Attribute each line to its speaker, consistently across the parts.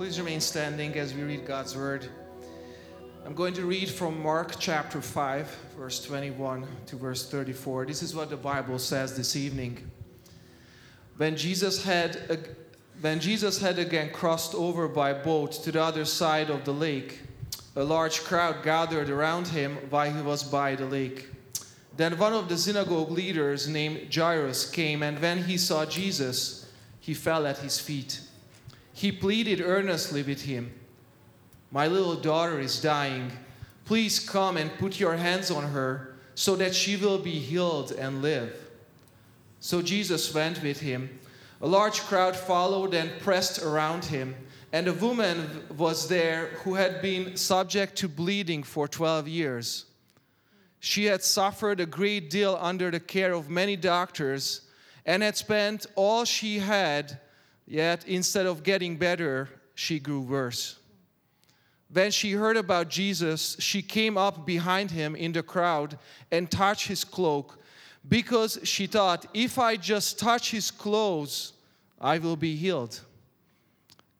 Speaker 1: Please remain standing as we read God's word. I'm going to read from Mark chapter 5, verse 21 to verse 34. This is what the Bible says this evening. When Jesus had when Jesus had again crossed over by boat to the other side of the lake, a large crowd gathered around him while he was by the lake. Then one of the synagogue leaders named Jairus came, and when he saw Jesus, he fell at his feet. He pleaded earnestly with him My little daughter is dying. Please come and put your hands on her so that she will be healed and live. So Jesus went with him. A large crowd followed and pressed around him, and a woman was there who had been subject to bleeding for 12 years. She had suffered a great deal under the care of many doctors and had spent all she had Yet instead of getting better, she grew worse. When she heard about Jesus, she came up behind him in the crowd and touched his cloak because she thought, if I just touch his clothes, I will be healed.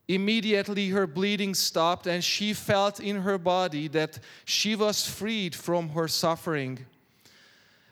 Speaker 1: Immediately her bleeding stopped, and she felt in her body that she was freed from her suffering.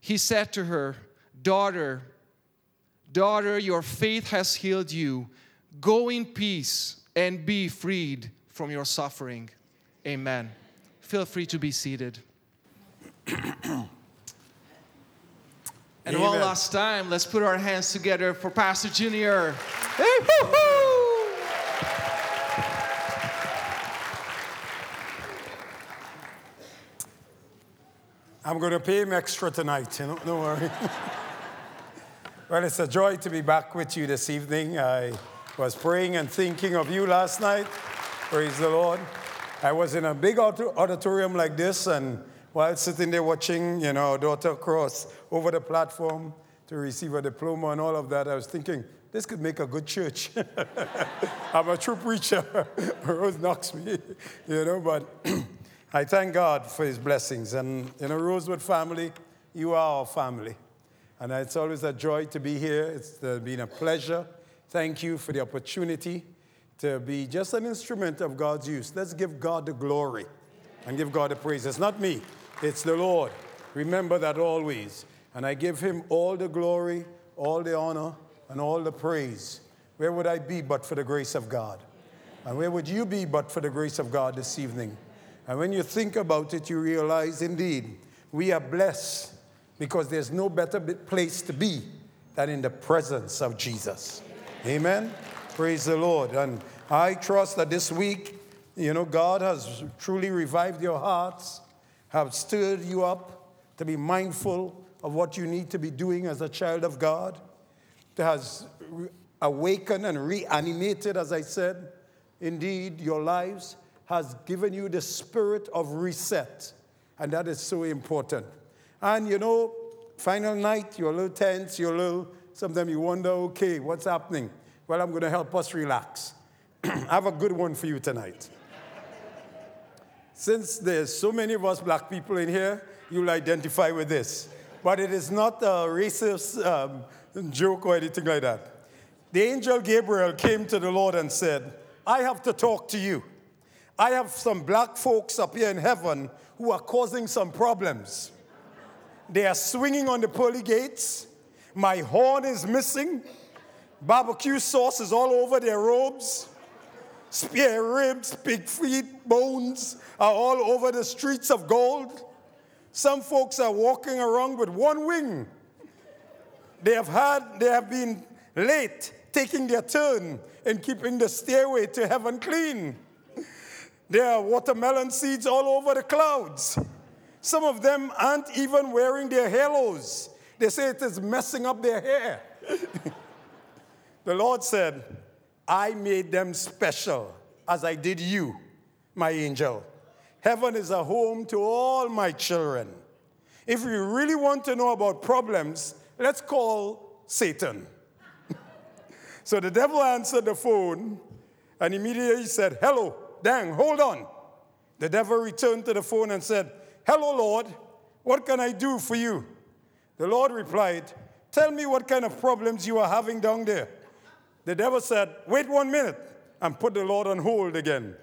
Speaker 1: he said to her, Daughter, daughter, your faith has healed you. Go in peace and be freed from your suffering. Amen. Feel free to be seated. and Amen. one last time, let's put our hands together for Pastor Junior. Hey,
Speaker 2: I'm going to pay him extra tonight, you know, don't worry. well, it's a joy to be back with you this evening. I was praying and thinking of you last night. Praise the Lord. I was in a big auditorium like this, and while sitting there watching, you know, daughter cross over the platform to receive a diploma and all of that, I was thinking, this could make a good church. I'm a true preacher. Rose knocks me, you know, but I thank God for his blessings. And in a Rosewood family, you are our family. And it's always a joy to be here. It's uh, been a pleasure. Thank you for the opportunity to be just an instrument of God's use. Let's give God the glory and give God the praise. It's not me, it's the Lord. Remember that always. And I give him all the glory, all the honor, and all the praise. Where would I be but for the grace of God? And where would you be but for the grace of God this evening? And when you think about it, you realize indeed we are blessed because there's no better place to be than in the presence of Jesus. Amen. Praise the Lord. And I trust that this week, you know, God has truly revived your hearts, have stirred you up to be mindful of what you need to be doing as a child of God, has awakened and reanimated, as I said, indeed, your lives has given you the spirit of reset. And that is so important. And you know, final night, you're a little tense, you're a little, sometimes you wonder, okay, what's happening? Well, I'm going to help us relax. I have a good one for you tonight. Since there's so many of us black people in here, you'll identify with this. But it is not a racist um, joke or anything like that. The angel Gabriel came to the Lord and said, I have to talk to you. I have some black folks up here in heaven who are causing some problems. They are swinging on the pearly gates. My horn is missing. Barbecue sauce is all over their robes. Spare ribs, pig feet, bones are all over the streets of gold. Some folks are walking around with one wing. They have had, they have been late taking their turn in keeping the stairway to heaven clean. There are watermelon seeds all over the clouds. Some of them aren't even wearing their halos. They say it is messing up their hair. the Lord said, I made them special as I did you, my angel. Heaven is a home to all my children. If you really want to know about problems, let's call Satan. so the devil answered the phone and immediately said, Hello, dang, hold on. The devil returned to the phone and said, Hello, Lord, what can I do for you? The Lord replied, Tell me what kind of problems you are having down there. The devil said, Wait one minute, and put the Lord on hold again.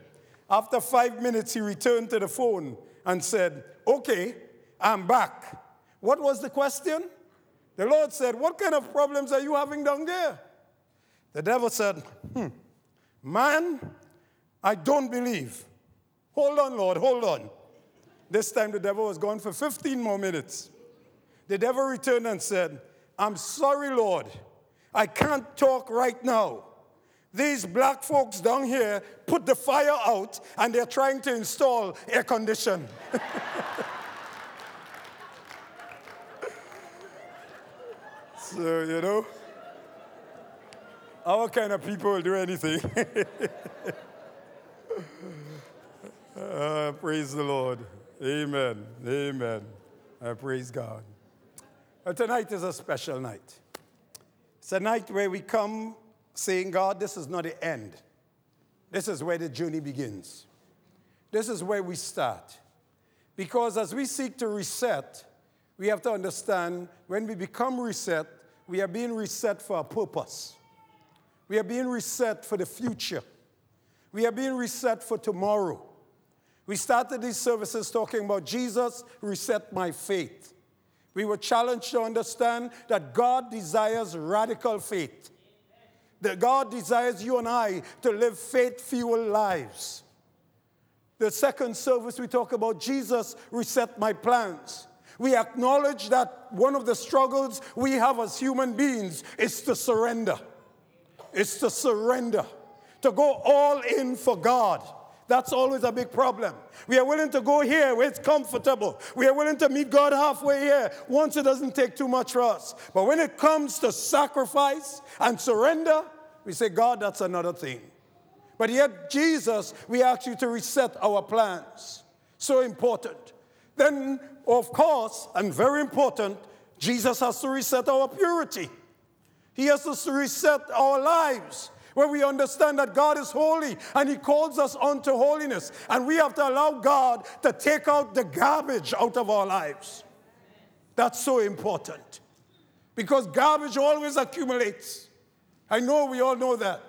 Speaker 2: After five minutes, he returned to the phone and said, Okay, I'm back. What was the question? The Lord said, What kind of problems are you having down there? The devil said, Hmm, man, I don't believe. Hold on, Lord, hold on. This time the devil was gone for 15 more minutes. The devil returned and said, I'm sorry, Lord. I can't talk right now. These black folks down here put the fire out and they're trying to install air condition. so, you know, our kind of people will do anything. uh, praise the Lord. Amen. Amen. I praise God. Well, tonight is a special night. It's a night where we come saying, God, this is not the end. This is where the journey begins. This is where we start. Because as we seek to reset, we have to understand when we become reset, we are being reset for a purpose. We are being reset for the future. We are being reset for tomorrow. We started these services talking about Jesus reset my faith. We were challenged to understand that God desires radical faith. That God desires you and I to live faith fueled lives. The second service, we talk about Jesus reset my plans. We acknowledge that one of the struggles we have as human beings is to surrender. It's to surrender, to go all in for God. That's always a big problem. We are willing to go here where it's comfortable. We are willing to meet God halfway here once it doesn't take too much for us. But when it comes to sacrifice and surrender, we say, God, that's another thing. But yet, Jesus, we ask you to reset our plans. So important. Then, of course, and very important, Jesus has to reset our purity. He has to reset our lives where we understand that God is holy and He calls us unto holiness. And we have to allow God to take out the garbage out of our lives. That's so important because garbage always accumulates. I know we all know that.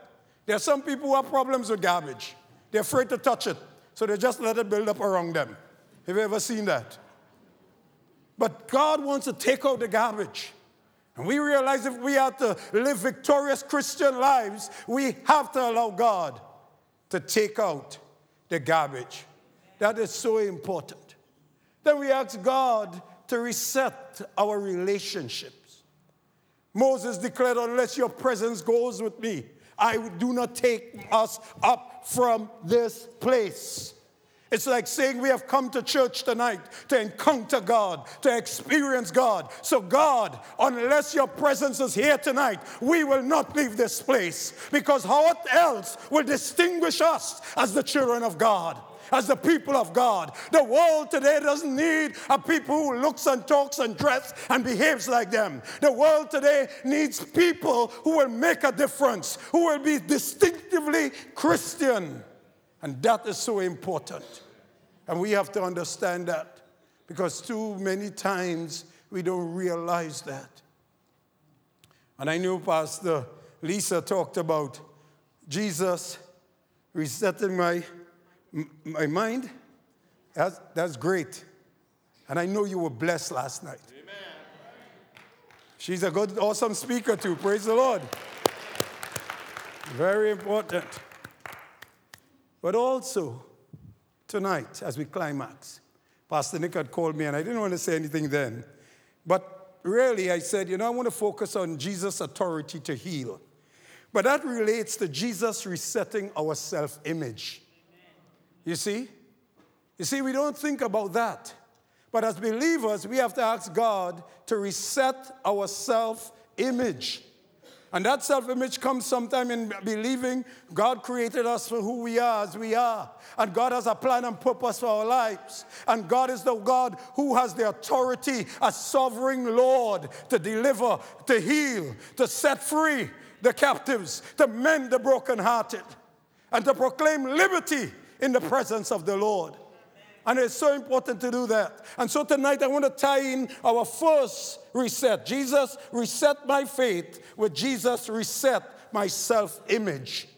Speaker 2: There are some people who have problems with garbage, they're afraid to touch it, so they just let it build up around them. Have you ever seen that? But God wants to take out the garbage. And we realize if we are to live victorious Christian lives, we have to allow God to take out the garbage. That is so important. Then we ask God to reset our relationships. Moses declared, Unless your presence goes with me, I do not take us up from this place. It's like saying we have come to church tonight to encounter God, to experience God. So, God, unless your presence is here tonight, we will not leave this place because what else will distinguish us as the children of God? As the people of God. The world today doesn't need a people who looks and talks and dress and behaves like them. The world today needs people who will make a difference, who will be distinctively Christian. And that is so important. And we have to understand that because too many times we don't realize that. And I knew Pastor Lisa talked about Jesus resetting my, my mind. That's, that's great. And I know you were blessed last night. Amen. She's a good, awesome speaker, too. Praise the Lord. Very important. But also, tonight as we climax. Pastor Nick had called me, and I didn't want to say anything then. But really, I said, you know, I want to focus on Jesus' authority to heal. But that relates to Jesus resetting our self image. You see? You see, we don't think about that. But as believers, we have to ask God to reset our self image. And that self image comes sometime in believing God created us for who we are as we are. And God has a plan and purpose for our lives. And God is the God who has the authority as sovereign Lord to deliver, to heal, to set free the captives, to mend the brokenhearted, and to proclaim liberty in the presence of the Lord. And it's so important to do that. And so tonight I want to tie in our first reset. Jesus reset my faith with Jesus reset my self image.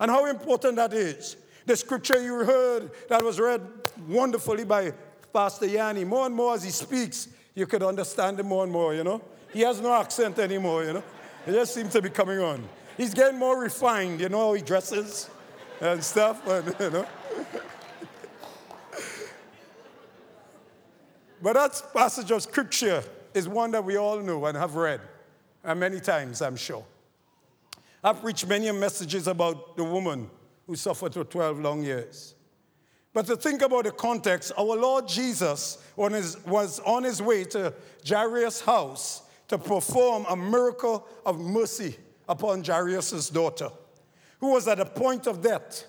Speaker 2: And how important that is. The scripture you heard that was read wonderfully by Pastor Yanni, more and more as he speaks, you could understand him more and more, you know. He has no accent anymore, you know. It just seems to be coming on. He's getting more refined, you know how he dresses and stuff, you know. But that passage of scripture is one that we all know and have read and many times, I'm sure. I've preached many messages about the woman who suffered for 12 long years. But to think about the context, our Lord Jesus was on his way to Jairus' house to perform a miracle of mercy upon Jairus' daughter, who was at the point of death.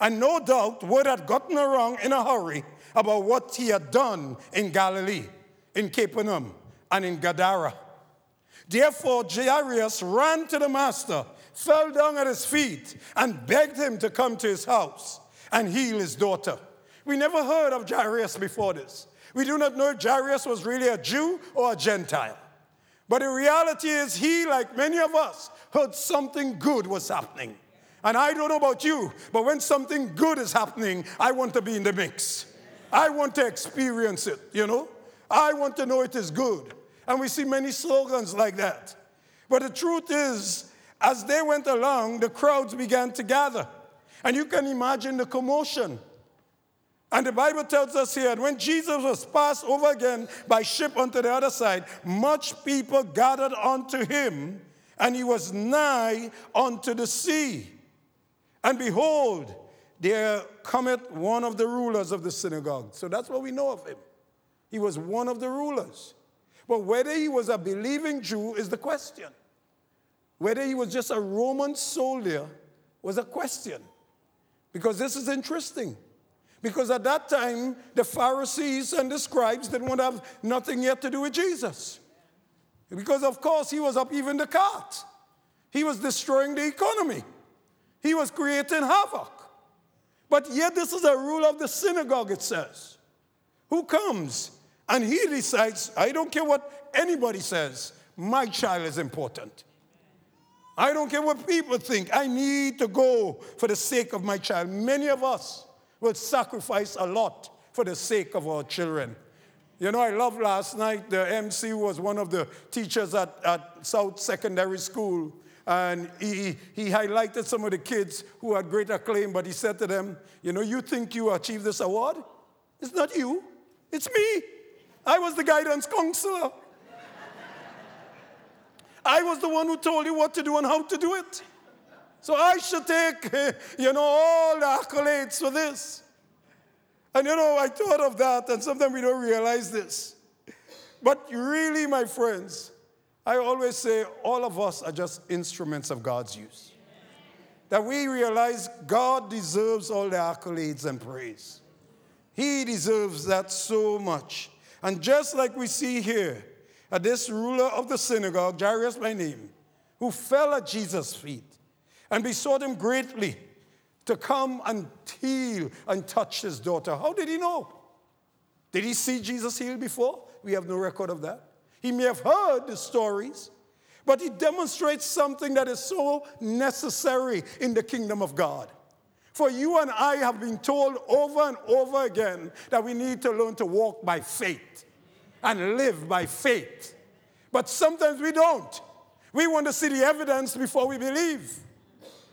Speaker 2: And no doubt, word had gotten around in a hurry about what he had done in Galilee, in Capernaum, and in Gadara. Therefore, Jairus ran to the master, fell down at his feet, and begged him to come to his house and heal his daughter. We never heard of Jairus before this. We do not know if Jairus was really a Jew or a Gentile. But the reality is, he, like many of us, heard something good was happening. And I don't know about you, but when something good is happening, I want to be in the mix. I want to experience it, you know? I want to know it is good. And we see many slogans like that. But the truth is, as they went along, the crowds began to gather. And you can imagine the commotion. And the Bible tells us here, when Jesus was passed over again by ship onto the other side, much people gathered unto him, and he was nigh unto the sea. And behold, there cometh one of the rulers of the synagogue. So that's what we know of him. He was one of the rulers. But whether he was a believing Jew is the question. Whether he was just a Roman soldier was a question. Because this is interesting. Because at that time, the Pharisees and the scribes didn't want to have nothing yet to do with Jesus. Because, of course, he was up even the cart. He was destroying the economy. He was creating havoc. But yet, this is a rule of the synagogue, it says. Who comes and he decides, I don't care what anybody says, my child is important. I don't care what people think. I need to go for the sake of my child. Many of us will sacrifice a lot for the sake of our children. You know, I love last night, the MC was one of the teachers at, at South Secondary School and he, he highlighted some of the kids who had great acclaim, but he said to them, You know, you think you achieved this award? It's not you, it's me. I was the guidance counselor. I was the one who told you what to do and how to do it. So I should take, you know, all the accolades for this. And you know, I thought of that, and sometimes we don't realize this. But really, my friends, I always say all of us are just instruments of God's use. That we realize God deserves all the accolades and praise. He deserves that so much. And just like we see here, at this ruler of the synagogue, Jairus by name, who fell at Jesus' feet and besought him greatly to come and heal and touch his daughter. How did he know? Did he see Jesus heal before? We have no record of that. He may have heard the stories, but he demonstrates something that is so necessary in the kingdom of God. For you and I have been told over and over again that we need to learn to walk by faith and live by faith. But sometimes we don't. We want to see the evidence before we believe.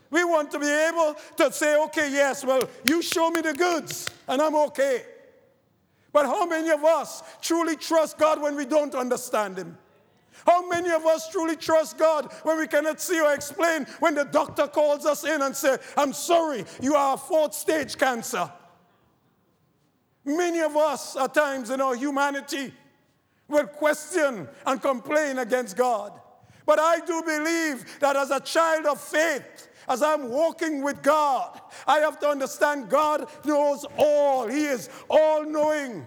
Speaker 2: We want to be able to say, okay, yes, well, you show me the goods and I'm okay. But how many of us truly trust God when we don't understand Him? How many of us truly trust God when we cannot see or explain when the doctor calls us in and says, I'm sorry, you are fourth stage cancer? Many of us, at times in our humanity, will question and complain against God. But I do believe that as a child of faith, as I'm walking with God, I have to understand God knows all. He is all knowing,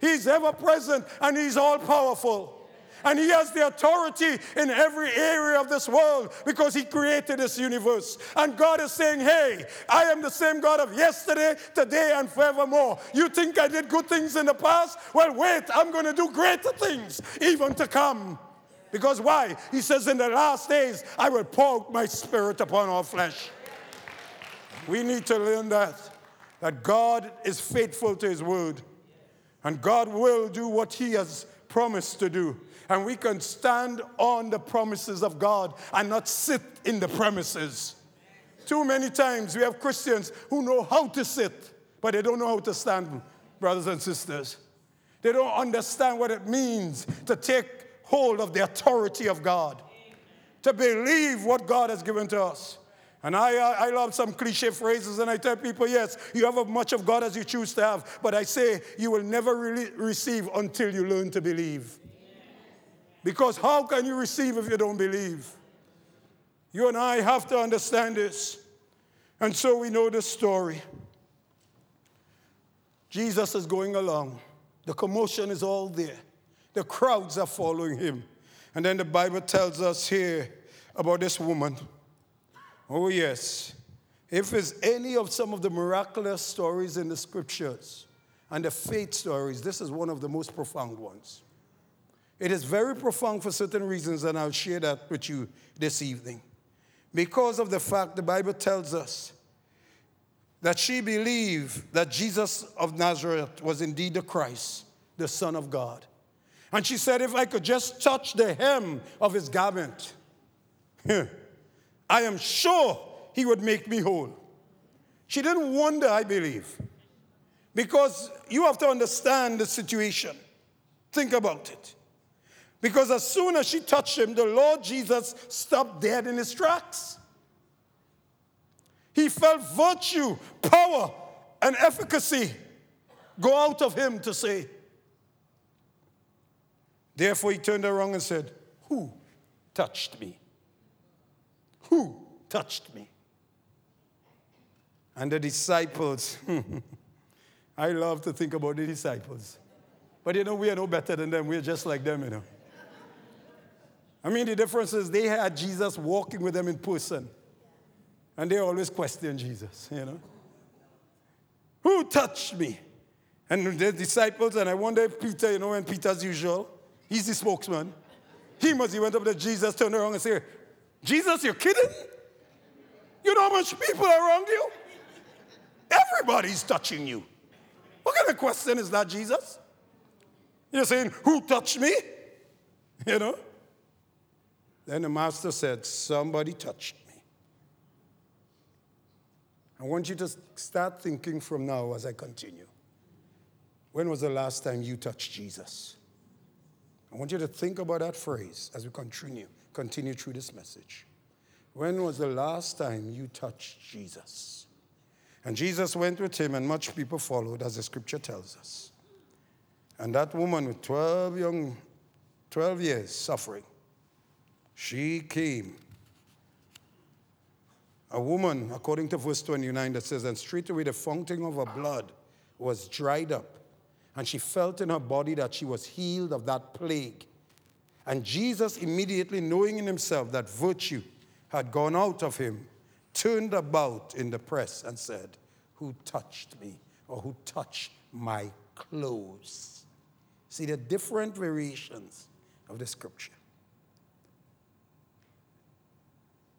Speaker 2: He's ever present, and He's all powerful. And he has the authority in every area of this world because he created this universe. And God is saying, Hey, I am the same God of yesterday, today, and forevermore. You think I did good things in the past? Well, wait, I'm going to do greater things even to come. Because why? He says, In the last days, I will pour my spirit upon all flesh. We need to learn that, that God is faithful to his word. And God will do what he has promised to do. And we can stand on the promises of God and not sit in the premises. Too many times we have Christians who know how to sit, but they don't know how to stand, brothers and sisters. They don't understand what it means to take hold of the authority of God, to believe what God has given to us. And I, I love some cliche phrases, and I tell people, yes, you have as much of God as you choose to have, but I say you will never really receive until you learn to believe. Because how can you receive if you don't believe? You and I have to understand this. And so we know the story. Jesus is going along, the commotion is all there, the crowds are following him. And then the Bible tells us here about this woman. Oh, yes. If it's any of some of the miraculous stories in the scriptures and the faith stories, this is one of the most profound ones. It is very profound for certain reasons, and I'll share that with you this evening. Because of the fact the Bible tells us that she believed that Jesus of Nazareth was indeed the Christ, the Son of God. And she said, If I could just touch the hem of his garment, I am sure he would make me whole. She didn't wonder, I believe, because you have to understand the situation. Think about it. Because as soon as she touched him, the Lord Jesus stopped dead in his tracks. He felt virtue, power, and efficacy go out of him to say. Therefore, he turned around and said, Who touched me? Who touched me? And the disciples, I love to think about the disciples. But you know, we are no better than them. We're just like them, you know. I mean, the difference is they had Jesus walking with them in person. And they always question Jesus, you know. Who touched me? And the disciples, and I wonder if Peter, you know, when Peter's usual, he's the spokesman. He must, he went up to Jesus, turned around and said, Jesus, you're kidding? You know how much people are around you? Everybody's touching you. What kind of question is that, Jesus? You're saying, Who touched me? You know? Then the master said, Somebody touched me. I want you to start thinking from now as I continue. When was the last time you touched Jesus? I want you to think about that phrase as we continue continue through this message. When was the last time you touched Jesus? And Jesus went with him, and much people followed, as the scripture tells us. And that woman with 12 young, 12 years suffering, she came. A woman, according to verse 29, that says, And straightway the fountain of her blood was dried up, and she felt in her body that she was healed of that plague. And Jesus, immediately knowing in himself that virtue had gone out of him, turned about in the press and said, Who touched me? Or who touched my clothes? See the different variations of the scripture.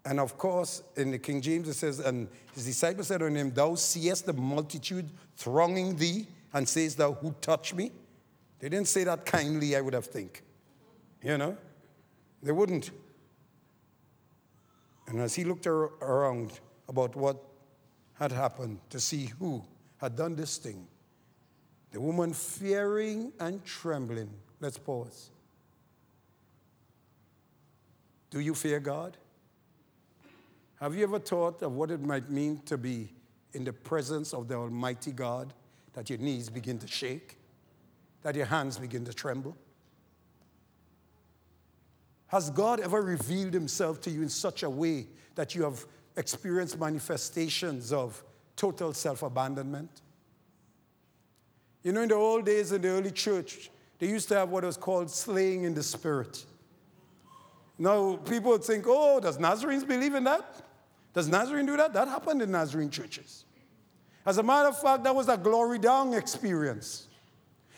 Speaker 2: And of course, in the King James, it says, And his disciples said unto him, Thou seest the multitude thronging thee, and says, thou, Who touched me? They didn't say that kindly, I would have think. You know? They wouldn't. And as he looked around about what had happened to see who had done this thing, the woman fearing and trembling. Let's pause. Do you fear God? Have you ever thought of what it might mean to be in the presence of the Almighty God, that your knees begin to shake, that your hands begin to tremble? Has God ever revealed himself to you in such a way that you have experienced manifestations of total self abandonment? You know, in the old days in the early church, they used to have what was called slaying in the spirit. Now, people would think, oh, does Nazarenes believe in that? Does Nazarene do that? That happened in Nazarene churches. As a matter of fact, that was a glory down experience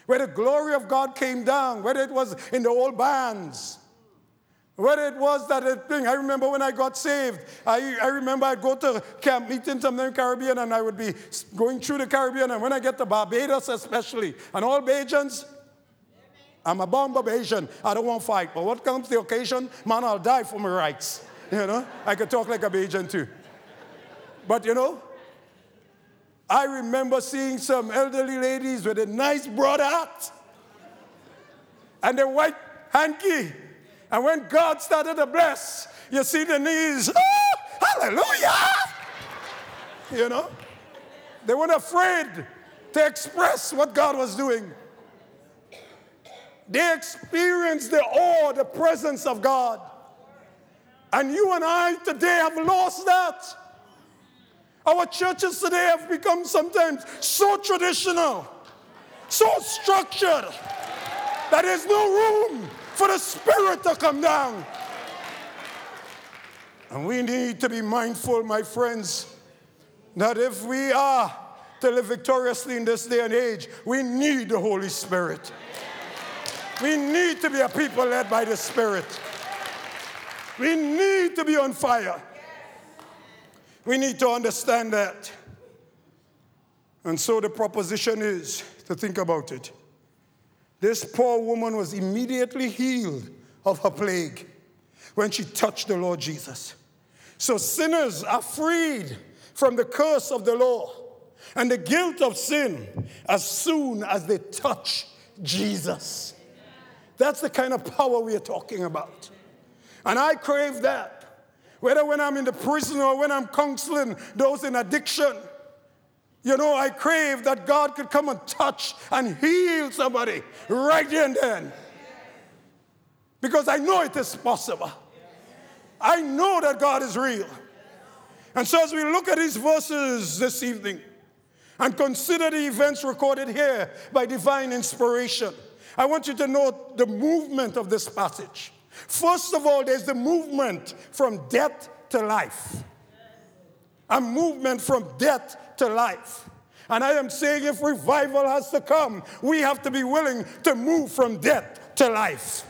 Speaker 2: where the glory of God came down, whether it was in the old bands, whether it was that thing. I remember when I got saved, I, I remember I'd go to camp meetings in the Caribbean and I would be going through the Caribbean. And when I get to Barbados, especially, and all Bajans, I'm a bomb Barbadian. I don't want to fight. But what comes the occasion, man, I'll die for my rights. You know, I could talk like a Bajan too. But you know, I remember seeing some elderly ladies with a nice broad hat and a white hanky. And when God started to bless, you see the knees, oh, hallelujah! You know, they weren't afraid to express what God was doing. They experienced the awe, the presence of God. And you and I today have lost that. Our churches today have become sometimes so traditional, so structured, that there's no room for the Spirit to come down. And we need to be mindful, my friends, that if we are to live victoriously in this day and age, we need the Holy Spirit. We need to be a people led by the Spirit. We need to be on fire. We need to understand that. And so the proposition is to think about it. This poor woman was immediately healed of her plague when she touched the Lord Jesus. So sinners are freed from the curse of the law and the guilt of sin as soon as they touch Jesus. That's the kind of power we are talking about. And I crave that whether when I'm in the prison or when I'm counseling those in addiction. You know, I crave that God could come and touch and heal somebody right there and then. Because I know it is possible. I know that God is real. And so, as we look at these verses this evening and consider the events recorded here by divine inspiration, I want you to note the movement of this passage. First of all, there's the movement from death to life. A movement from death to life. And I am saying if revival has to come, we have to be willing to move from death to life.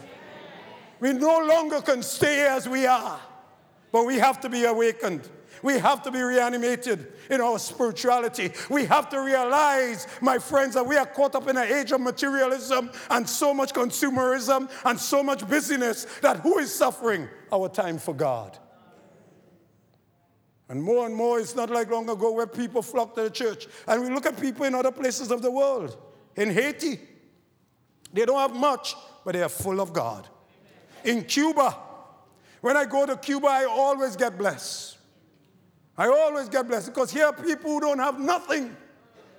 Speaker 2: We no longer can stay as we are, but we have to be awakened. We have to be reanimated in our spirituality. We have to realize, my friends, that we are caught up in an age of materialism and so much consumerism and so much busyness that who is suffering? Our time for God. And more and more, it's not like long ago where people flocked to the church. And we look at people in other places of the world. In Haiti, they don't have much, but they are full of God. In Cuba, when I go to Cuba, I always get blessed. I always get blessed because here are people who don't have nothing.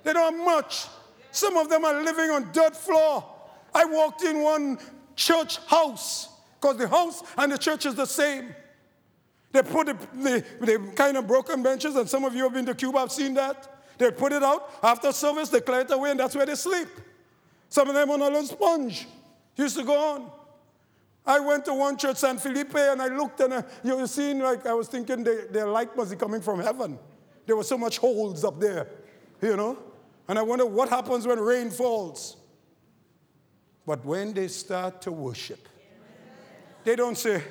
Speaker 2: They don't have much. Some of them are living on dirt floor. I walked in one church house because the house and the church is the same. They put the, the, the, kind of broken benches, and some of you have been to Cuba, I've seen that. They put it out after service, they clear it away, and that's where they sleep. Some of them on a little sponge. Used to go on. I went to one church, San Felipe, and I looked and I, you know, seeing like I was thinking their light must be coming from heaven. There were so much holes up there, you know. And I wonder what happens when rain falls. But when they start to worship, they don't say,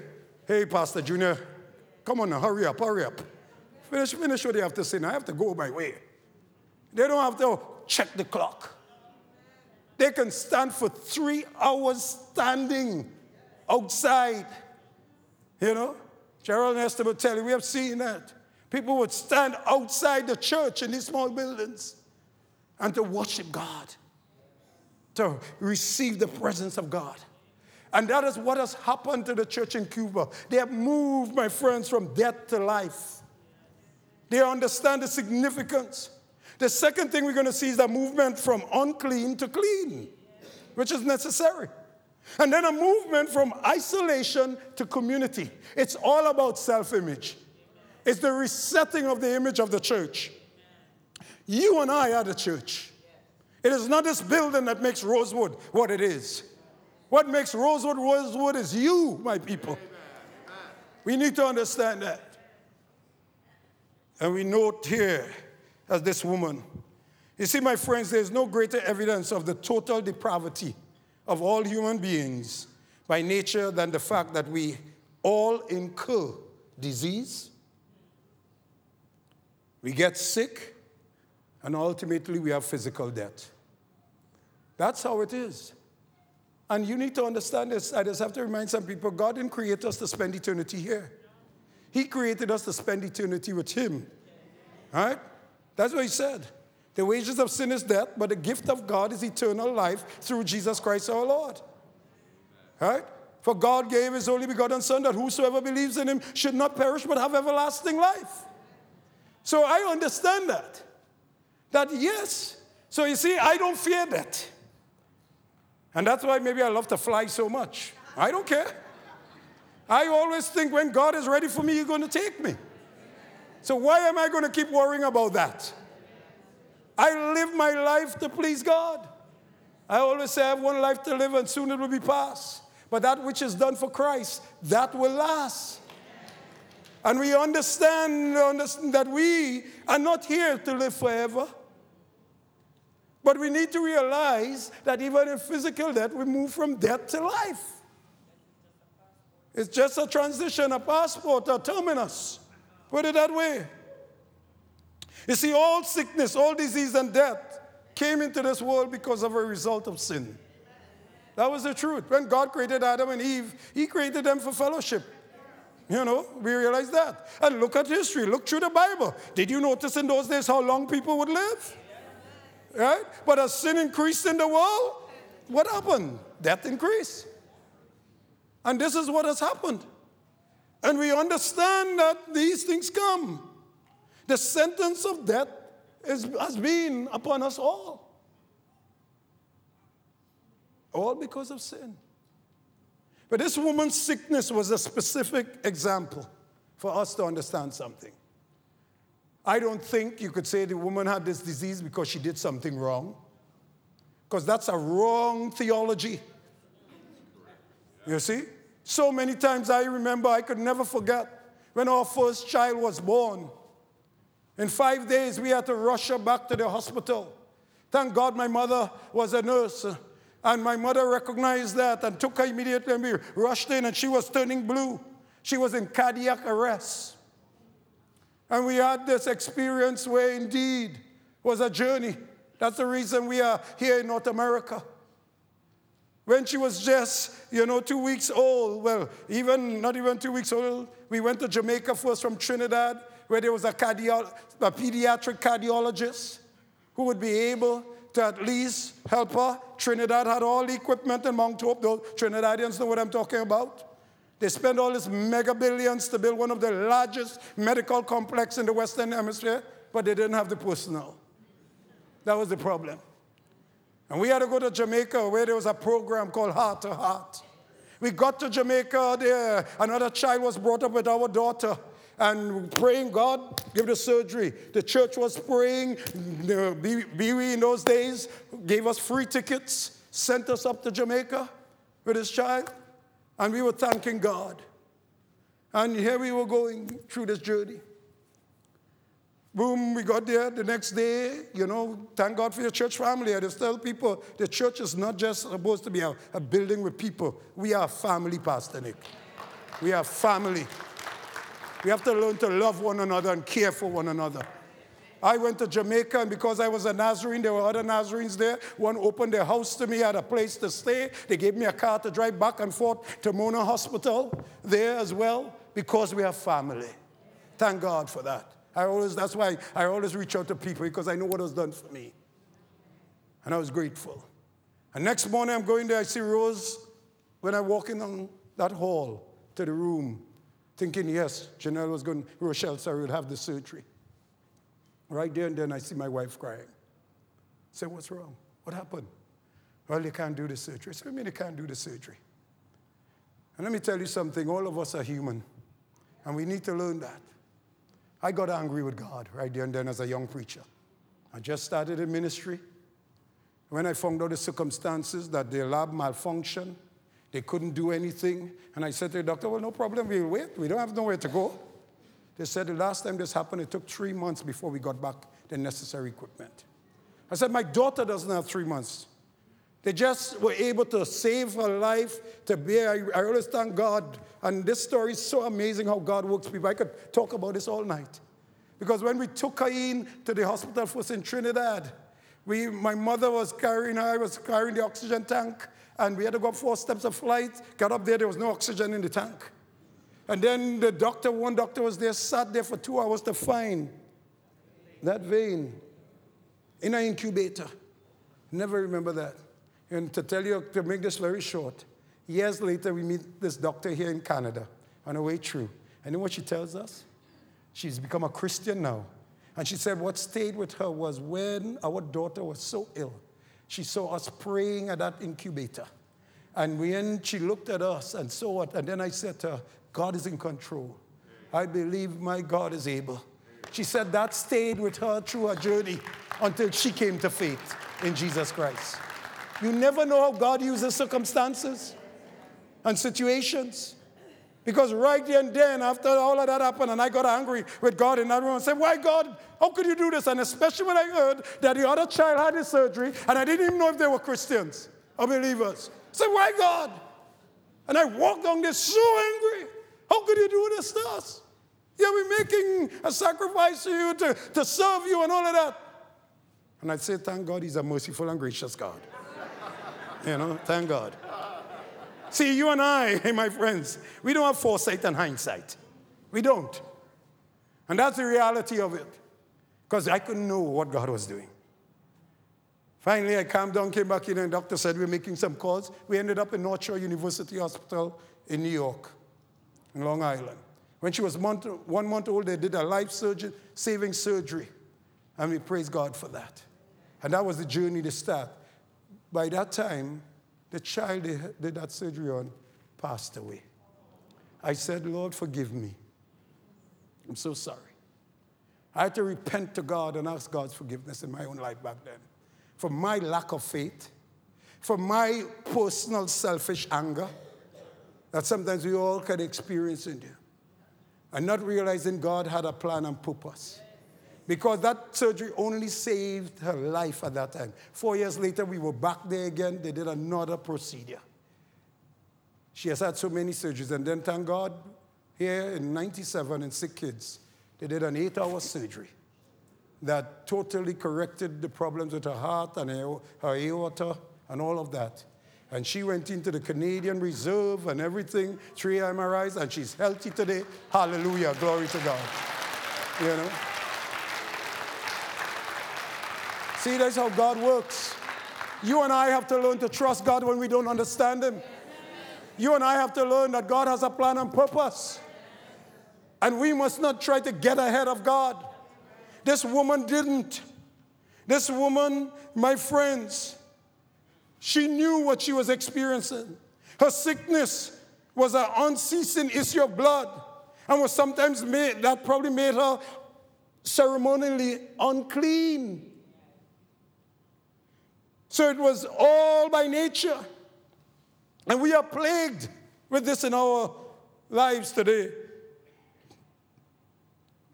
Speaker 2: "Hey, Pastor Junior, come on now, hurry up, hurry up, finish, finish what they have to say. Now I have to go my way." They don't have to check the clock. They can stand for three hours standing outside. You know, Gerald and Esther will tell you, we have seen that. People would stand outside the church in these small buildings and to worship God, to receive the presence of God. And that is what has happened to the church in Cuba. They have moved, my friends, from death to life. They understand the significance. The second thing we're going to see is the movement from unclean to clean, which is necessary. And then a movement from isolation to community. It's all about self image. It's the resetting of the image of the church. You and I are the church. It is not this building that makes Rosewood what it is. What makes Rosewood Rosewood is you, my people. We need to understand that. And we note here, as this woman, you see, my friends, there's no greater evidence of the total depravity of all human beings by nature than the fact that we all incur disease, we get sick, and ultimately we have physical death. That's how it is. And you need to understand this. I just have to remind some people God didn't create us to spend eternity here, He created us to spend eternity with Him. Right? That's what He said. The wages of sin is death, but the gift of God is eternal life through Jesus Christ our Lord. Right? For God gave His only begotten Son that whosoever believes in Him should not perish but have everlasting life. So I understand that. That yes. So you see, I don't fear that. And that's why maybe I love to fly so much. I don't care. I always think when God is ready for me, He's going to take me. So why am I going to keep worrying about that? I live my life to please God. I always say I have one life to live and soon it will be past. But that which is done for Christ, that will last. And we understand, understand that we are not here to live forever. But we need to realize that even in physical death, we move from death to life. It's just a transition, a passport, a terminus. Put it that way. You see, all sickness, all disease, and death came into this world because of a result of sin. That was the truth. When God created Adam and Eve, He created them for fellowship. You know, we realize that. And look at history, look through the Bible. Did you notice in those days how long people would live? Right? But as sin increased in the world, what happened? Death increased. And this is what has happened. And we understand that these things come. The sentence of death is, has been upon us all. All because of sin. But this woman's sickness was a specific example for us to understand something. I don't think you could say the woman had this disease because she did something wrong, because that's a wrong theology. You see? So many times I remember, I could never forget when our first child was born. In five days, we had to rush her back to the hospital. Thank God my mother was a nurse. And my mother recognized that and took her immediately and we rushed in and she was turning blue. She was in cardiac arrest. And we had this experience where indeed was a journey. That's the reason we are here in North America. When she was just, you know, two weeks old, well, even not even two weeks old, we went to Jamaica first from Trinidad, where there was a, cardio- a pediatric cardiologist who would be able to at least help her. Trinidad had all the equipment in Mount Hope. Those Trinidadians know what I'm talking about. They spent all these mega billions to build one of the largest medical complexes in the Western Hemisphere, but they didn't have the personnel. That was the problem. And we had to go to Jamaica where there was a program called Heart to Heart. We got to Jamaica there. Another child was brought up with our daughter and praying, God, give the surgery. The church was praying. BWIA in those days gave us free tickets, sent us up to Jamaica with his child. And we were thanking God. And here we were going through this journey. Boom, we got there the next day. You know, thank God for your church family. I just tell people the church is not just supposed to be a, a building with people. We are family, Pastor Nick. We are family. We have to learn to love one another and care for one another. I went to Jamaica, and because I was a Nazarene, there were other Nazarenes there. One opened their house to me, had a place to stay. They gave me a car to drive back and forth to Mona Hospital there as well, because we are family. Thank God for that. I always, that's why I always reach out to people, because I know what was done for me. And I was grateful. And next morning, I'm going there, I see Rose when I walk in on that hall to the room, thinking, yes, Janelle was going, Rochelle, sorry, we'll have the surgery. Right there and then, I see my wife crying. I say, What's wrong? What happened? Well, they can't do the surgery. I said, What do you mean they can't do the surgery? And let me tell you something all of us are human, and we need to learn that. I got angry with God right there and then as a young preacher. I just started in ministry. When I found out the circumstances that the lab malfunctioned, they couldn't do anything. And I said to the doctor, Well, no problem, we'll wait. We don't have nowhere to go. They said the last time this happened, it took three months before we got back the necessary equipment. I said, My daughter doesn't have three months. They just were able to save her life, to be. I, I always thank God. And this story is so amazing how God works people. I could talk about this all night. Because when we took her in to the hospital first in Trinidad, we, my mother was carrying her, I was carrying the oxygen tank, and we had to go up four steps of flight. Got up there, there was no oxygen in the tank. And then the doctor, one doctor was there, sat there for two hours to find that vein in an incubator. Never remember that. And to tell you, to make this very short, years later, we meet this doctor here in Canada on our way through. And know what she tells us? She's become a Christian now. And she said what stayed with her was when our daughter was so ill, she saw us praying at that incubator. And when she looked at us and saw it, and then I said to her, God is in control. I believe my God is able. She said that stayed with her through her journey until she came to faith in Jesus Christ. You never know how God uses circumstances and situations. Because right then and then, after all of that happened, and I got angry with God in that room and said, Why, God, how could you do this? And especially when I heard that the other child had his surgery, and I didn't even know if they were Christians or believers. I said, Why, God? And I walked on this so angry. How could you do this to us? Yeah, we're making a sacrifice to you to, to serve you and all of that. And I'd say, Thank God he's a merciful and gracious God. you know, thank God. See, you and I, my friends, we don't have foresight and hindsight. We don't. And that's the reality of it. Because I couldn't know what God was doing. Finally, I calmed down, came back in, and the doctor said we're making some calls. We ended up in North Shore University Hospital in New York, in Long Island. When she was month, one month old, they did a life surgery, saving surgery. And we praise God for that. And that was the journey to start. By that time, the child they did that surgery on passed away. I said, Lord, forgive me. I'm so sorry. I had to repent to God and ask God's forgiveness in my own life back then for my lack of faith, for my personal selfish anger that sometimes we all can experience in there, and not realizing God had a plan and purpose because that surgery only saved her life at that time. Four years later, we were back there again. They did another procedure. She has had so many surgeries, and then thank God, here in 97 in sick kids, they did an eight hour surgery that totally corrected the problems with her heart and her, her aorta and all of that. And she went into the Canadian Reserve and everything, three MRIs, and she's healthy today. Hallelujah. Glory to God. You know? See, that's how God works. You and I have to learn to trust God when we don't understand Him. You and I have to learn that God has a plan and purpose. And we must not try to get ahead of God. This woman didn't. This woman, my friends, she knew what she was experiencing. Her sickness was an unceasing issue of blood and was sometimes made, that probably made her ceremonially unclean. So it was all by nature. And we are plagued with this in our lives today.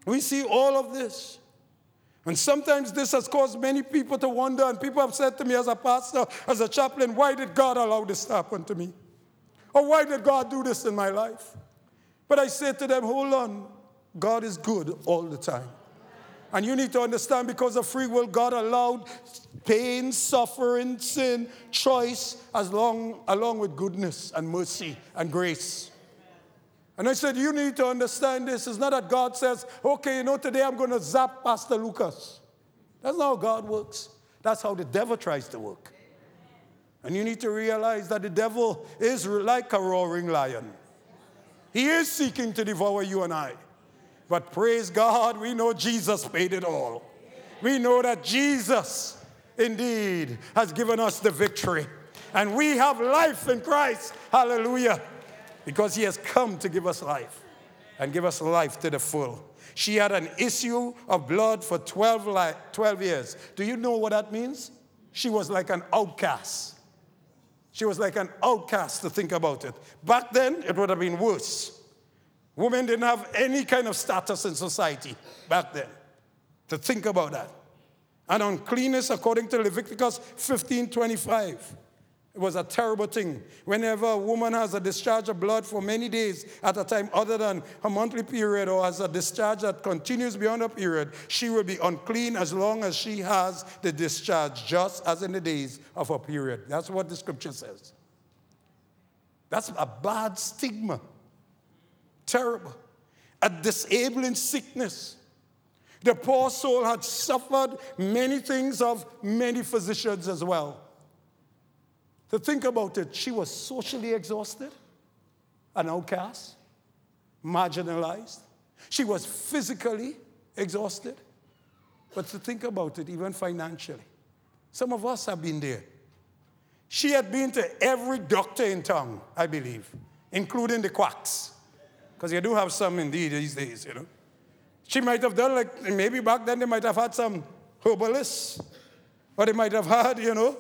Speaker 2: We see all of this. And sometimes this has caused many people to wonder, and people have said to me as a pastor, as a chaplain, why did God allow this to happen to me? Or why did God do this in my life? But I say to them, hold on, God is good all the time. And you need to understand because of free will, God allowed pain, suffering, sin, choice, as long, along with goodness and mercy and grace. And I said, You need to understand this. It's not that God says, Okay, you know, today I'm going to zap Pastor Lucas. That's not how God works. That's how the devil tries to work. And you need to realize that the devil is like a roaring lion. He is seeking to devour you and I. But praise God, we know Jesus paid it all. We know that Jesus indeed has given us the victory. And we have life in Christ. Hallelujah. Because he has come to give us life and give us life to the full. She had an issue of blood for 12, li- 12 years. Do you know what that means? She was like an outcast. She was like an outcast to think about it. Back then, it would have been worse. Women didn't have any kind of status in society back then. To think about that. And uncleanness, according to Leviticus 15 25. It was a terrible thing. Whenever a woman has a discharge of blood for many days at a time other than her monthly period or has a discharge that continues beyond her period, she will be unclean as long as she has the discharge, just as in the days of her period. That's what the scripture says. That's a bad stigma. Terrible. A disabling sickness. The poor soul had suffered many things of many physicians as well. To think about it, she was socially exhausted, an outcast, marginalized. She was physically exhausted. But to think about it, even financially, some of us have been there. She had been to every doctor in town, I believe, including the quacks. Because you do have some indeed these days, you know. She might have done like, maybe back then they might have had some herbalists, or they might have had, you know,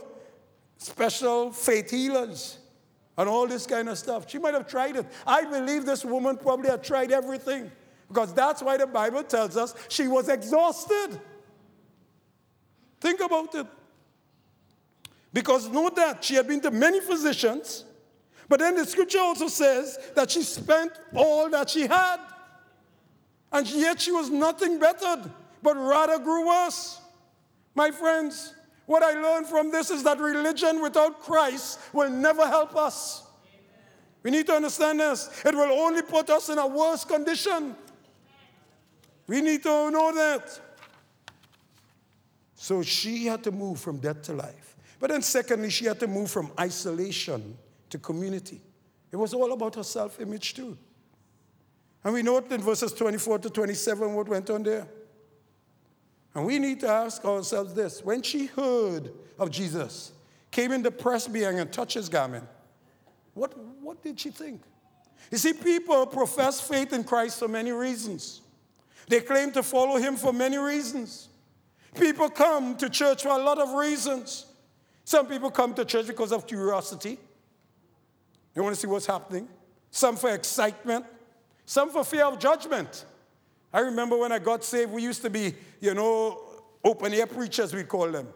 Speaker 2: special faith healers and all this kind of stuff. She might have tried it. I believe this woman probably had tried everything because that's why the Bible tells us she was exhausted. Think about it. Because note that she had been to many physicians, but then the scripture also says that she spent all that she had. And yet she was nothing bettered, but rather grew worse. My friends, what I learned from this is that religion without Christ will never help us. We need to understand this. It will only put us in a worse condition. We need to know that. So she had to move from death to life. But then, secondly, she had to move from isolation to community. It was all about her self image, too. And we note in verses 24 to 27 what went on there. And we need to ask ourselves this when she heard of Jesus, came in the press being and touched his garment, what, what did she think? You see, people profess faith in Christ for many reasons. They claim to follow him for many reasons. People come to church for a lot of reasons. Some people come to church because of curiosity. They want to see what's happening. Some for excitement. Some for fear of judgment. I remember when I got saved, we used to be, you know, open air preachers, we call them.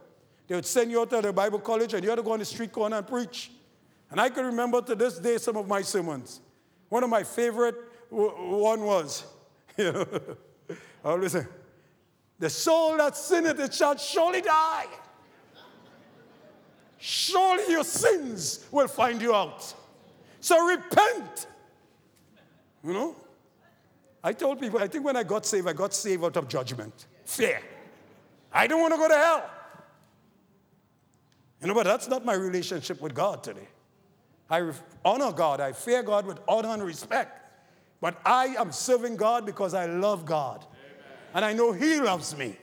Speaker 2: They would send you out to the Bible college and you had to go on the street corner and preach. And I can remember to this day some of my sermons. One of my favorite one was, you know, I always say, the soul that sinneth, it shall surely die. Surely your sins will find you out. So repent. You know? I told people, I think when I got saved, I got saved out of judgment, fear. I don't want to go to hell. You know, but that's not my relationship with God today. I honor God, I fear God with honor and respect. But I am serving God because I love God. Amen. And I know He loves me. Amen.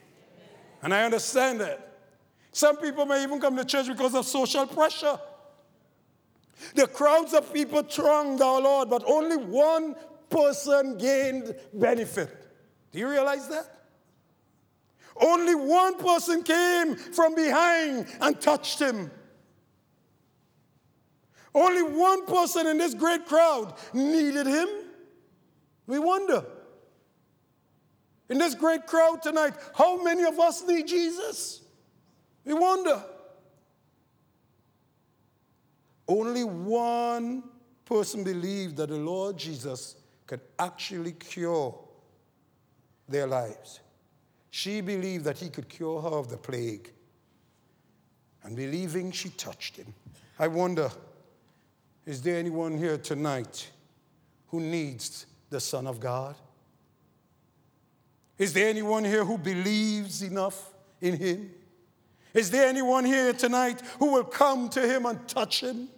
Speaker 2: And I understand that. Some people may even come to church because of social pressure. The crowds of people thronged our Lord, but only one person gained benefit. Do you realize that? Only one person came from behind and touched him. Only one person in this great crowd needed him. We wonder. In this great crowd tonight, how many of us need Jesus? We wonder. Only one person believed that the Lord Jesus could actually cure their lives. She believed that he could cure her of the plague. And believing, she touched him. I wonder is there anyone here tonight who needs the Son of God? Is there anyone here who believes enough in him? Is there anyone here tonight who will come to him and touch him?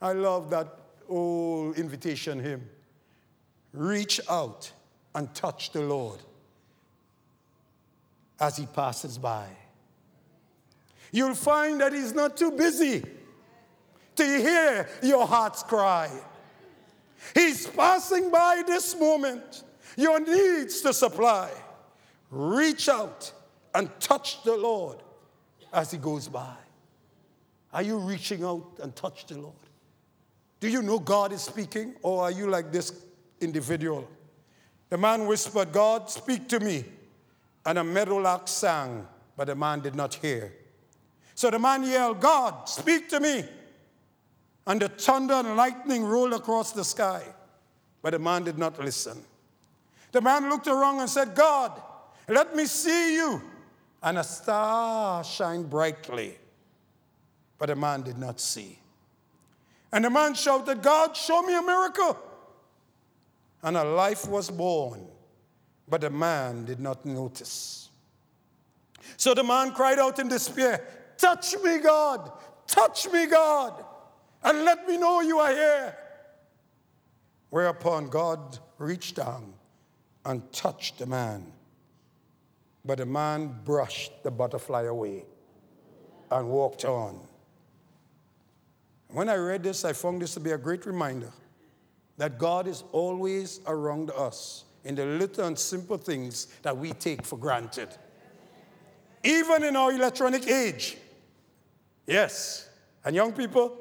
Speaker 2: I love that old invitation hymn reach out and touch the Lord as he passes by. You'll find that he's not too busy to hear your heart's cry. He's passing by this moment, your needs to supply. Reach out and touch the Lord as he goes by. Are you reaching out and touch the Lord? Do you know God is speaking, or are you like this individual? The man whispered, God, speak to me. And a meadowlark sang, but the man did not hear. So the man yelled, God, speak to me. And the thunder and lightning rolled across the sky, but the man did not listen. The man looked around and said, God, let me see you. And a star shined brightly, but the man did not see. And the man shouted, God, show me a miracle. And a life was born, but the man did not notice. So the man cried out in despair, Touch me, God, touch me, God, and let me know you are here. Whereupon God reached down and touched the man. But the man brushed the butterfly away and walked on. When I read this, I found this to be a great reminder that God is always around us in the little and simple things that we take for granted. Even in our electronic age. Yes. And young people,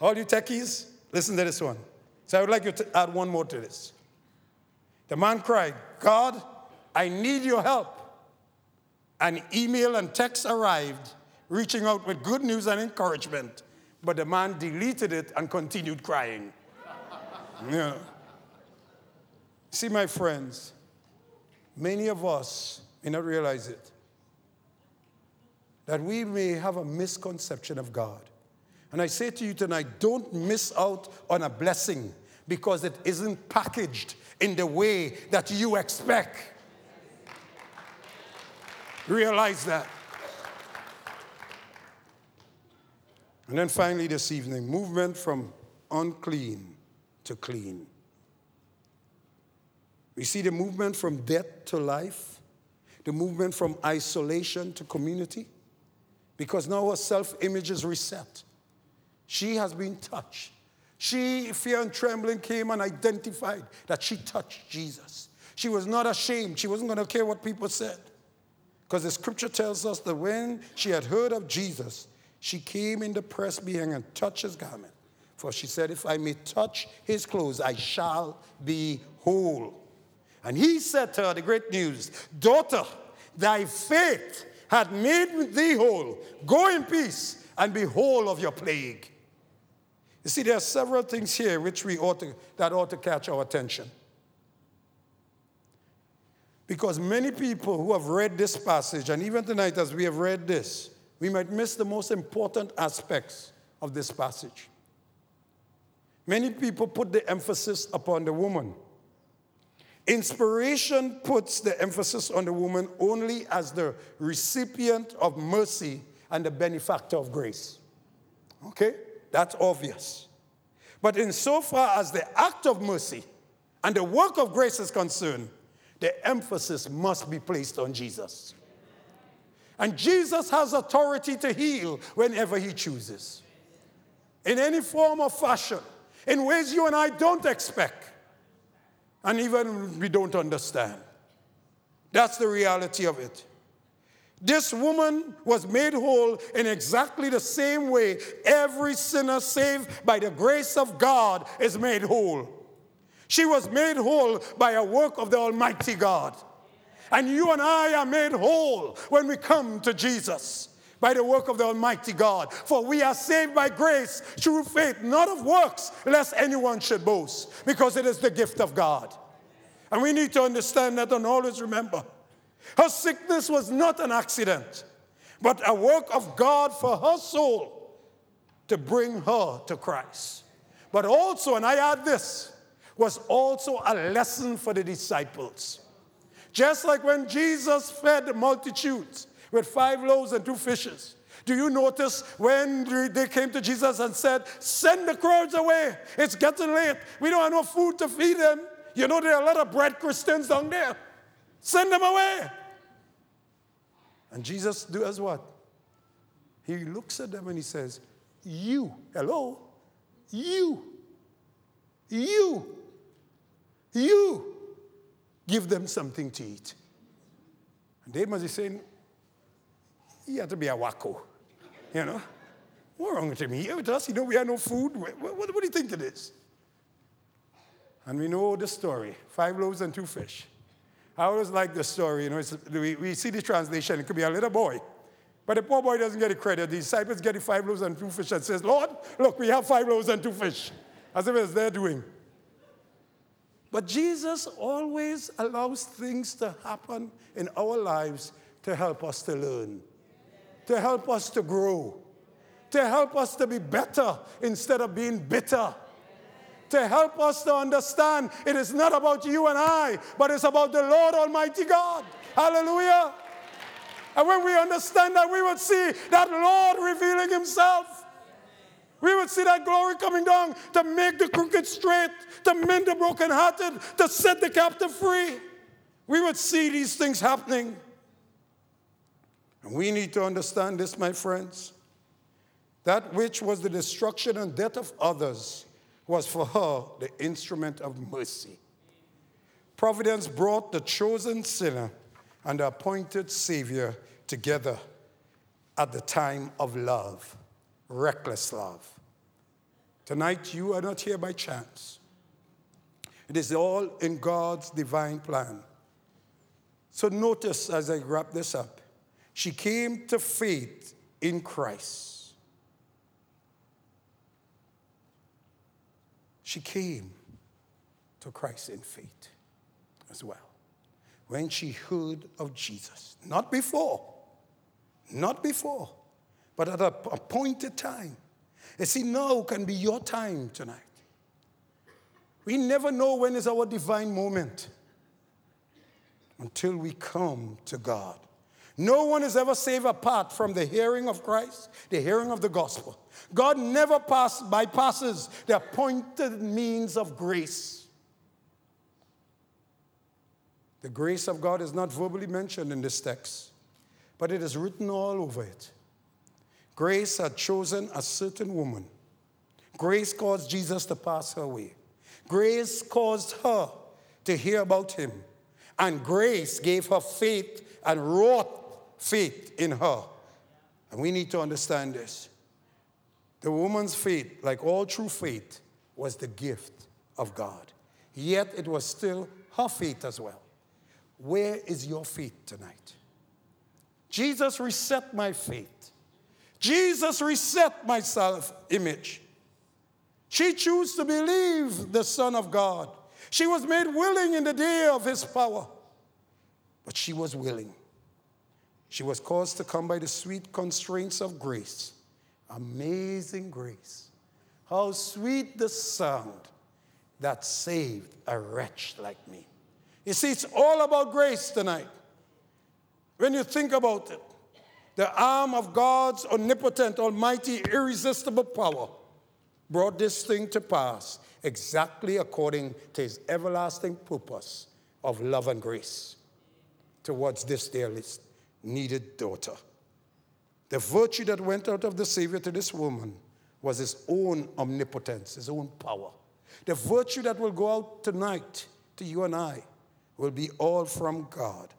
Speaker 2: all you techies, listen to this one. So I would like you to add one more to this. The man cried, God, I need your help. An email and text arrived, reaching out with good news and encouragement, but the man deleted it and continued crying. yeah. See, my friends, many of us may not realize it, that we may have a misconception of God. And I say to you tonight, don't miss out on a blessing because it isn't packaged in the way that you expect. Realize that. And then finally, this evening, movement from unclean to clean. We see the movement from death to life, the movement from isolation to community, because now her self image is reset. She has been touched. She, fear and trembling, came and identified that she touched Jesus. She was not ashamed. She wasn't going to care what people said. Because the scripture tells us that when she had heard of Jesus, she came in the press behind and touched his garment. For she said, If I may touch his clothes, I shall be whole. And he said to her the great news Daughter, thy faith had made thee whole. Go in peace and be whole of your plague. You see, there are several things here which we ought to, that ought to catch our attention. Because many people who have read this passage, and even tonight as we have read this, we might miss the most important aspects of this passage. Many people put the emphasis upon the woman. Inspiration puts the emphasis on the woman only as the recipient of mercy and the benefactor of grace. Okay? That's obvious. But insofar as the act of mercy and the work of grace is concerned, the emphasis must be placed on Jesus. And Jesus has authority to heal whenever he chooses, in any form or fashion, in ways you and I don't expect, and even we don't understand. That's the reality of it. This woman was made whole in exactly the same way every sinner saved by the grace of God is made whole. She was made whole by a work of the Almighty God. And you and I are made whole when we come to Jesus by the work of the Almighty God. For we are saved by grace through faith, not of works, lest anyone should boast, because it is the gift of God. And we need to understand that and always remember her sickness was not an accident, but a work of God for her soul to bring her to Christ. But also, and I add this, was also a lesson for the disciples. Just like when Jesus fed the multitudes with five loaves and two fishes. Do you notice when they came to Jesus and said, Send the crowds away? It's getting late. We don't have no food to feed them. You know, there are a lot of bread Christians down there. Send them away. And Jesus does what? He looks at them and he says, you, hello, you, you, you give them something to eat. And they must be saying, you have to be a wacko, you know? What's wrong with him? Here with us, you know, we have no food. What, what, what do you think it is? And we know the story five loaves and two fish. I always like the story. You know, we, we see the translation, it could be a little boy. But the poor boy doesn't get the credit. The disciples get the five loaves and two fish and says, Lord, look, we have five loaves and two fish. As if it's their doing. But Jesus always allows things to happen in our lives to help us to learn, to help us to grow, to help us to be better instead of being bitter to help us to understand it is not about you and I, but it's about the Lord Almighty God. Hallelujah. And when we understand that, we will see that Lord revealing Himself. We would see that glory coming down to make the crooked straight, to mend the brokenhearted, to set the captive free. We would see these things happening. And we need to understand this, my friends. That which was the destruction and death of others was for her the instrument of mercy. Providence brought the chosen sinner and the appointed Savior together at the time of love, reckless love. Tonight, you are not here by chance. It is all in God's divine plan. So, notice as I wrap this up, she came to faith in Christ. she came to Christ in faith as well. When she heard of Jesus, not before, not before, but at an appointed time. You see, now can be your time tonight. We never know when is our divine moment until we come to God. No one is ever saved apart from the hearing of Christ, the hearing of the gospel. God never pass, bypasses the appointed means of grace. The grace of God is not verbally mentioned in this text, but it is written all over it. Grace had chosen a certain woman. Grace caused Jesus to pass her way. Grace caused her to hear about him. And grace gave her faith and wrought faith in her. And we need to understand this. The woman's faith, like all true faith, was the gift of God. Yet it was still her faith as well. Where is your faith tonight? Jesus reset my faith. Jesus reset my self image. She chose to believe the Son of God. She was made willing in the day of his power, but she was willing. She was caused to come by the sweet constraints of grace. Amazing grace. How sweet the sound that saved a wretch like me. You see, it's all about grace tonight. When you think about it, the arm of God's omnipotent, almighty, irresistible power brought this thing to pass exactly according to his everlasting purpose of love and grace towards this dear list needed daughter. The virtue that went out of the Savior to this woman was his own omnipotence, his own power. The virtue that will go out tonight to you and I will be all from God.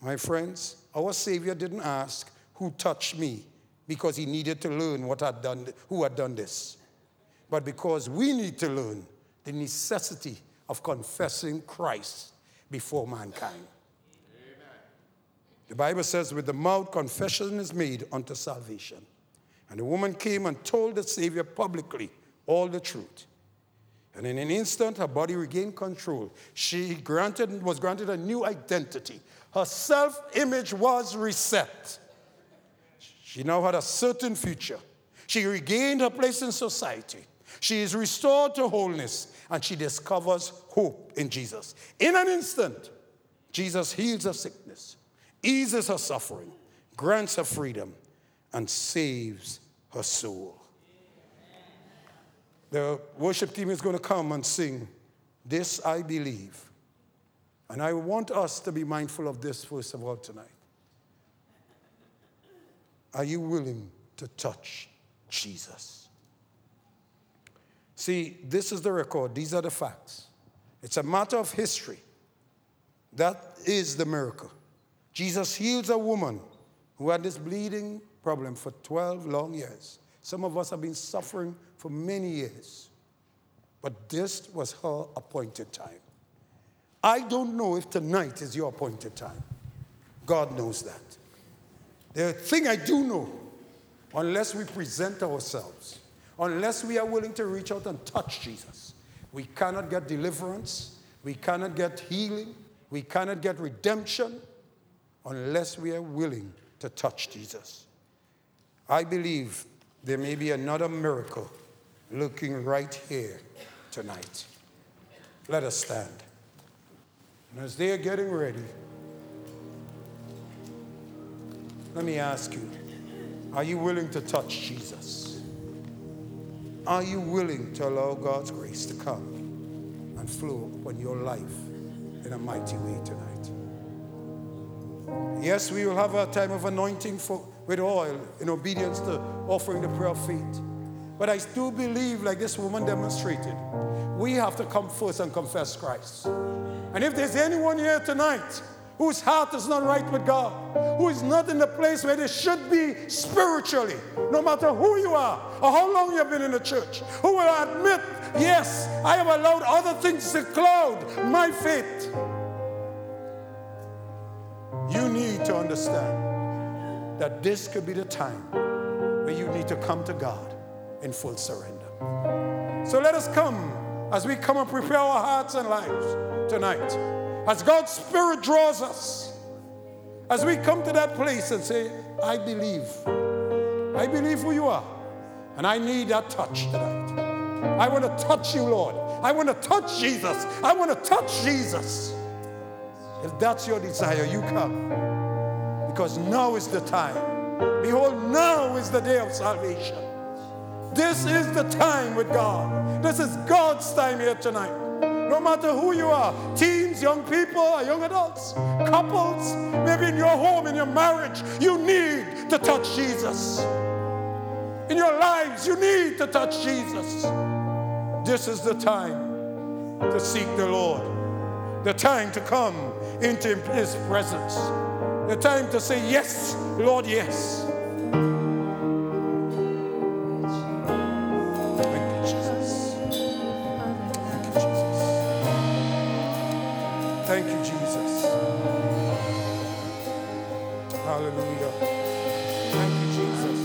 Speaker 2: My friends, our Savior didn't ask who touched me because he needed to learn what had done, who had done this, but because we need to learn the necessity of confessing Christ before mankind. The Bible says, with the mouth, confession is made unto salvation. And the woman came and told the Savior publicly all the truth. And in an instant, her body regained control. She granted, was granted a new identity. Her self image was reset. She now had a certain future. She regained her place in society. She is restored to wholeness and she discovers hope in Jesus. In an instant, Jesus heals her sickness eases her suffering, grants her freedom, and saves her soul. The worship team is going to come and sing, This I Believe. And I want us to be mindful of this first of all tonight. Are you willing to touch Jesus. See, this is the record, these are the facts. It's a matter of history. That is the miracle. Jesus heals a woman who had this bleeding problem for 12 long years. Some of us have been suffering for many years. But this was her appointed time. I don't know if tonight is your appointed time. God knows that. The thing I do know, unless we present ourselves, unless we are willing to reach out and touch Jesus, we cannot get deliverance, we cannot get healing, we cannot get redemption unless we are willing to touch Jesus. I believe there may be another miracle looking right here tonight. Let us stand. And as they are getting ready, let me ask you are you willing to touch Jesus? Are you willing to allow God's grace to come and flow upon your life in a mighty way tonight? Yes, we will have a time of anointing for, with oil in obedience to offering the prayer of faith. But I still believe, like this woman demonstrated, we have to come first and confess Christ. And if there's anyone here tonight whose heart is not right with God, who is not in the place where they should be spiritually, no matter who you are or how long you've been in the church, who will admit, yes, I have allowed other things to cloud my faith. You need to understand that this could be the time where you need to come to God in full surrender. So let us come as we come and prepare our hearts and lives tonight. As God's Spirit draws us, as we come to that place and say, I believe. I believe who you are. And I need that touch tonight. I want to touch you, Lord. I want to touch Jesus. I want to touch Jesus. If that's your desire, you come. Because now is the time. Behold, now is the day of salvation. This is the time with God. This is God's time here tonight. No matter who you are teens, young people, or young adults, couples, maybe in your home, in your marriage, you need to touch Jesus. In your lives, you need to touch Jesus. This is the time to seek the Lord, the time to come into His presence, the time to say, Yes, Lord, yes. Hallelujah. Thank you, Jesus.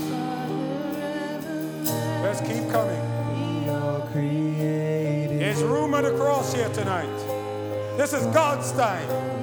Speaker 2: Let's keep coming. There's room at the cross here tonight. This is God's time.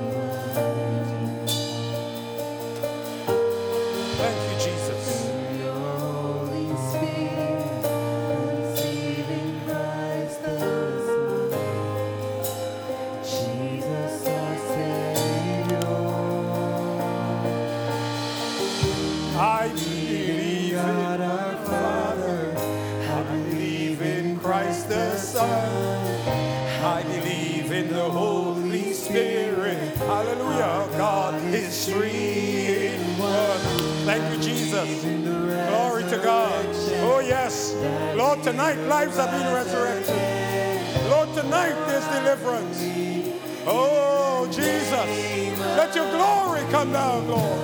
Speaker 2: Let your glory come down, Lord.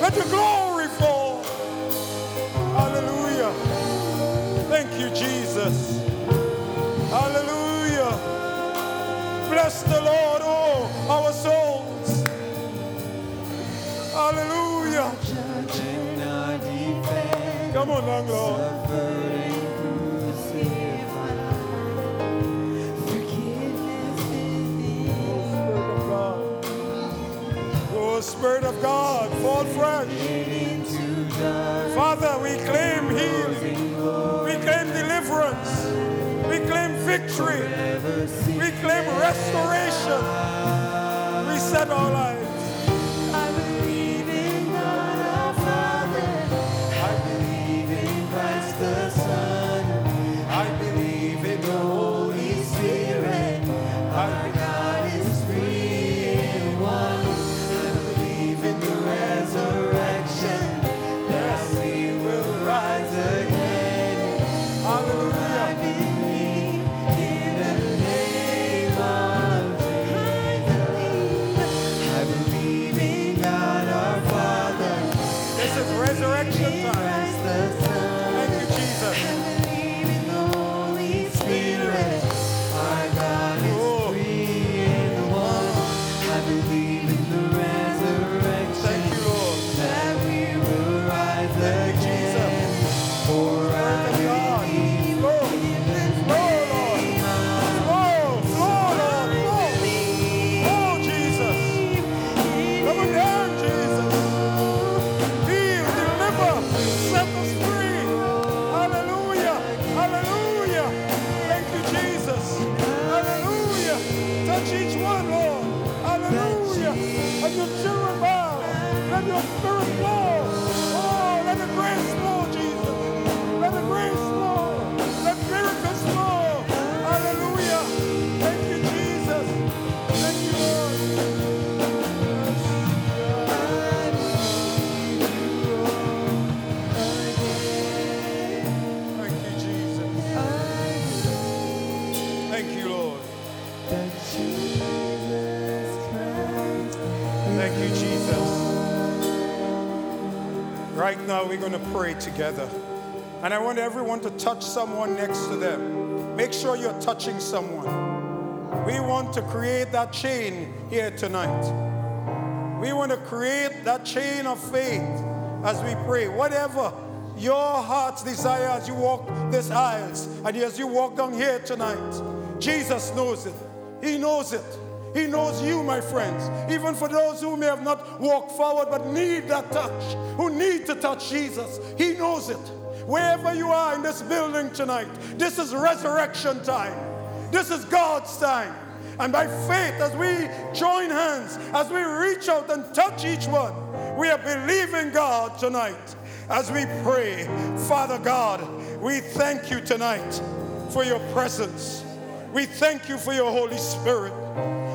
Speaker 2: Let your glory fall. Hallelujah. Thank you, Jesus. Now, we're going to pray together. And I want everyone to touch someone next to them. Make sure you're touching someone. We want to create that chain here tonight. We want to create that chain of faith as we pray. Whatever your heart's desire as you walk these aisles and as you walk down here tonight, Jesus knows it. He knows it. He knows you, my friends. Even for those who may have not walked forward but need that touch, who need to touch Jesus, He knows it. Wherever you are in this building tonight, this is resurrection time. This is God's time. And by faith, as we join hands, as we reach out and touch each one, we are believing God tonight as we pray. Father God, we thank you tonight for your presence. We thank you for your Holy Spirit.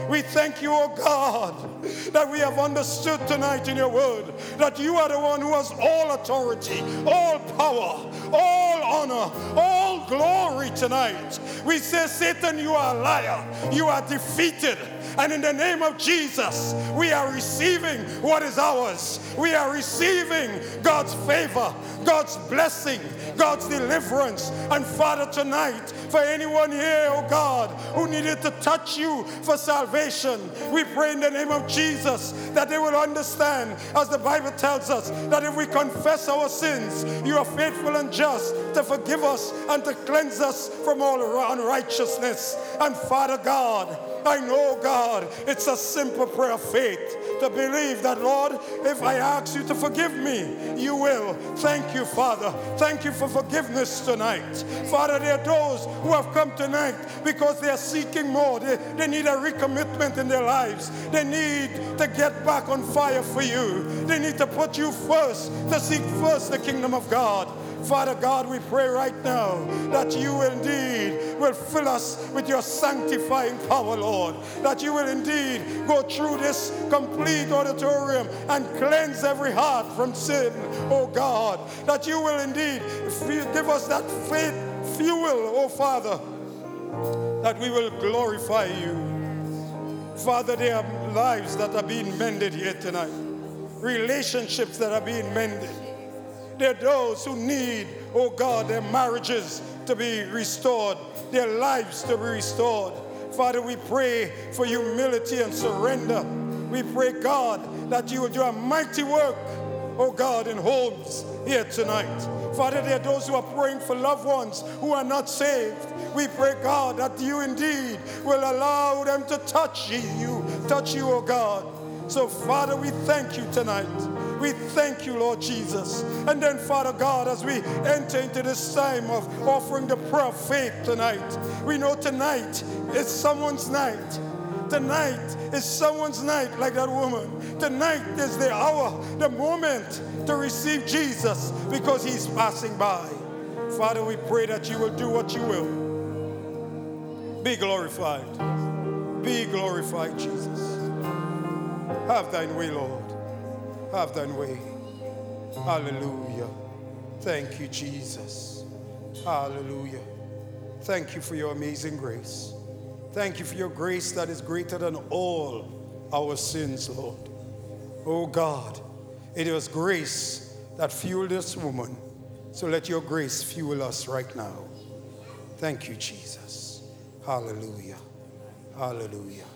Speaker 2: We thank you, oh God, that we have understood tonight in your word that you are the one who has all authority, all power, all honor, all glory tonight. We say, Satan, you are a liar. You are defeated. And in the name of Jesus, we are receiving what is ours. We are receiving God's favor, God's blessing, God's deliverance. And Father, tonight, for anyone here, oh God, who needed to touch you for salvation, we pray in the name of Jesus that they will understand, as the Bible tells us, that if we confess our sins, you are faithful and just to forgive us and to cleanse us from all unrighteousness. And Father God, I know, God, it's a simple prayer of faith to believe that, Lord, if I ask you to forgive me, you will. Thank you, Father. Thank you for forgiveness tonight. Father, there are those who have come tonight because they are seeking more. They, they need a recommitment in their lives. They need to get back on fire for you. They need to put you first, to seek first the kingdom of God. Father God, we pray right now that you indeed will fill us with your sanctifying power, Lord. That you will indeed go through this complete auditorium and cleanse every heart from sin, oh God. That you will indeed give us that faith fuel, oh Father, that we will glorify you. Father, there are lives that are being mended here tonight, relationships that are being mended. There are those who need, oh God, their marriages to be restored, their lives to be restored. Father, we pray for humility and surrender. We pray, God, that you will do a mighty work, oh God, in homes here tonight. Father, there are those who are praying for loved ones who are not saved. We pray, God, that you indeed will allow them to touch you, touch you, oh God. So, Father, we thank you tonight. We thank you, Lord Jesus. And then, Father God, as we enter into this time of offering the prayer of faith tonight, we know tonight is someone's night. Tonight is someone's night, like that woman. Tonight is the hour, the moment to receive Jesus because he's passing by. Father, we pray that you will do what you will. Be glorified. Be glorified, Jesus. Have thine way, Lord. Have thine way. Hallelujah. Thank you, Jesus. Hallelujah. Thank you for your amazing grace. Thank you for your grace that is greater than all our sins, Lord. Oh God, it was grace that fueled this woman. So let your grace fuel us right now. Thank you, Jesus. Hallelujah. Hallelujah.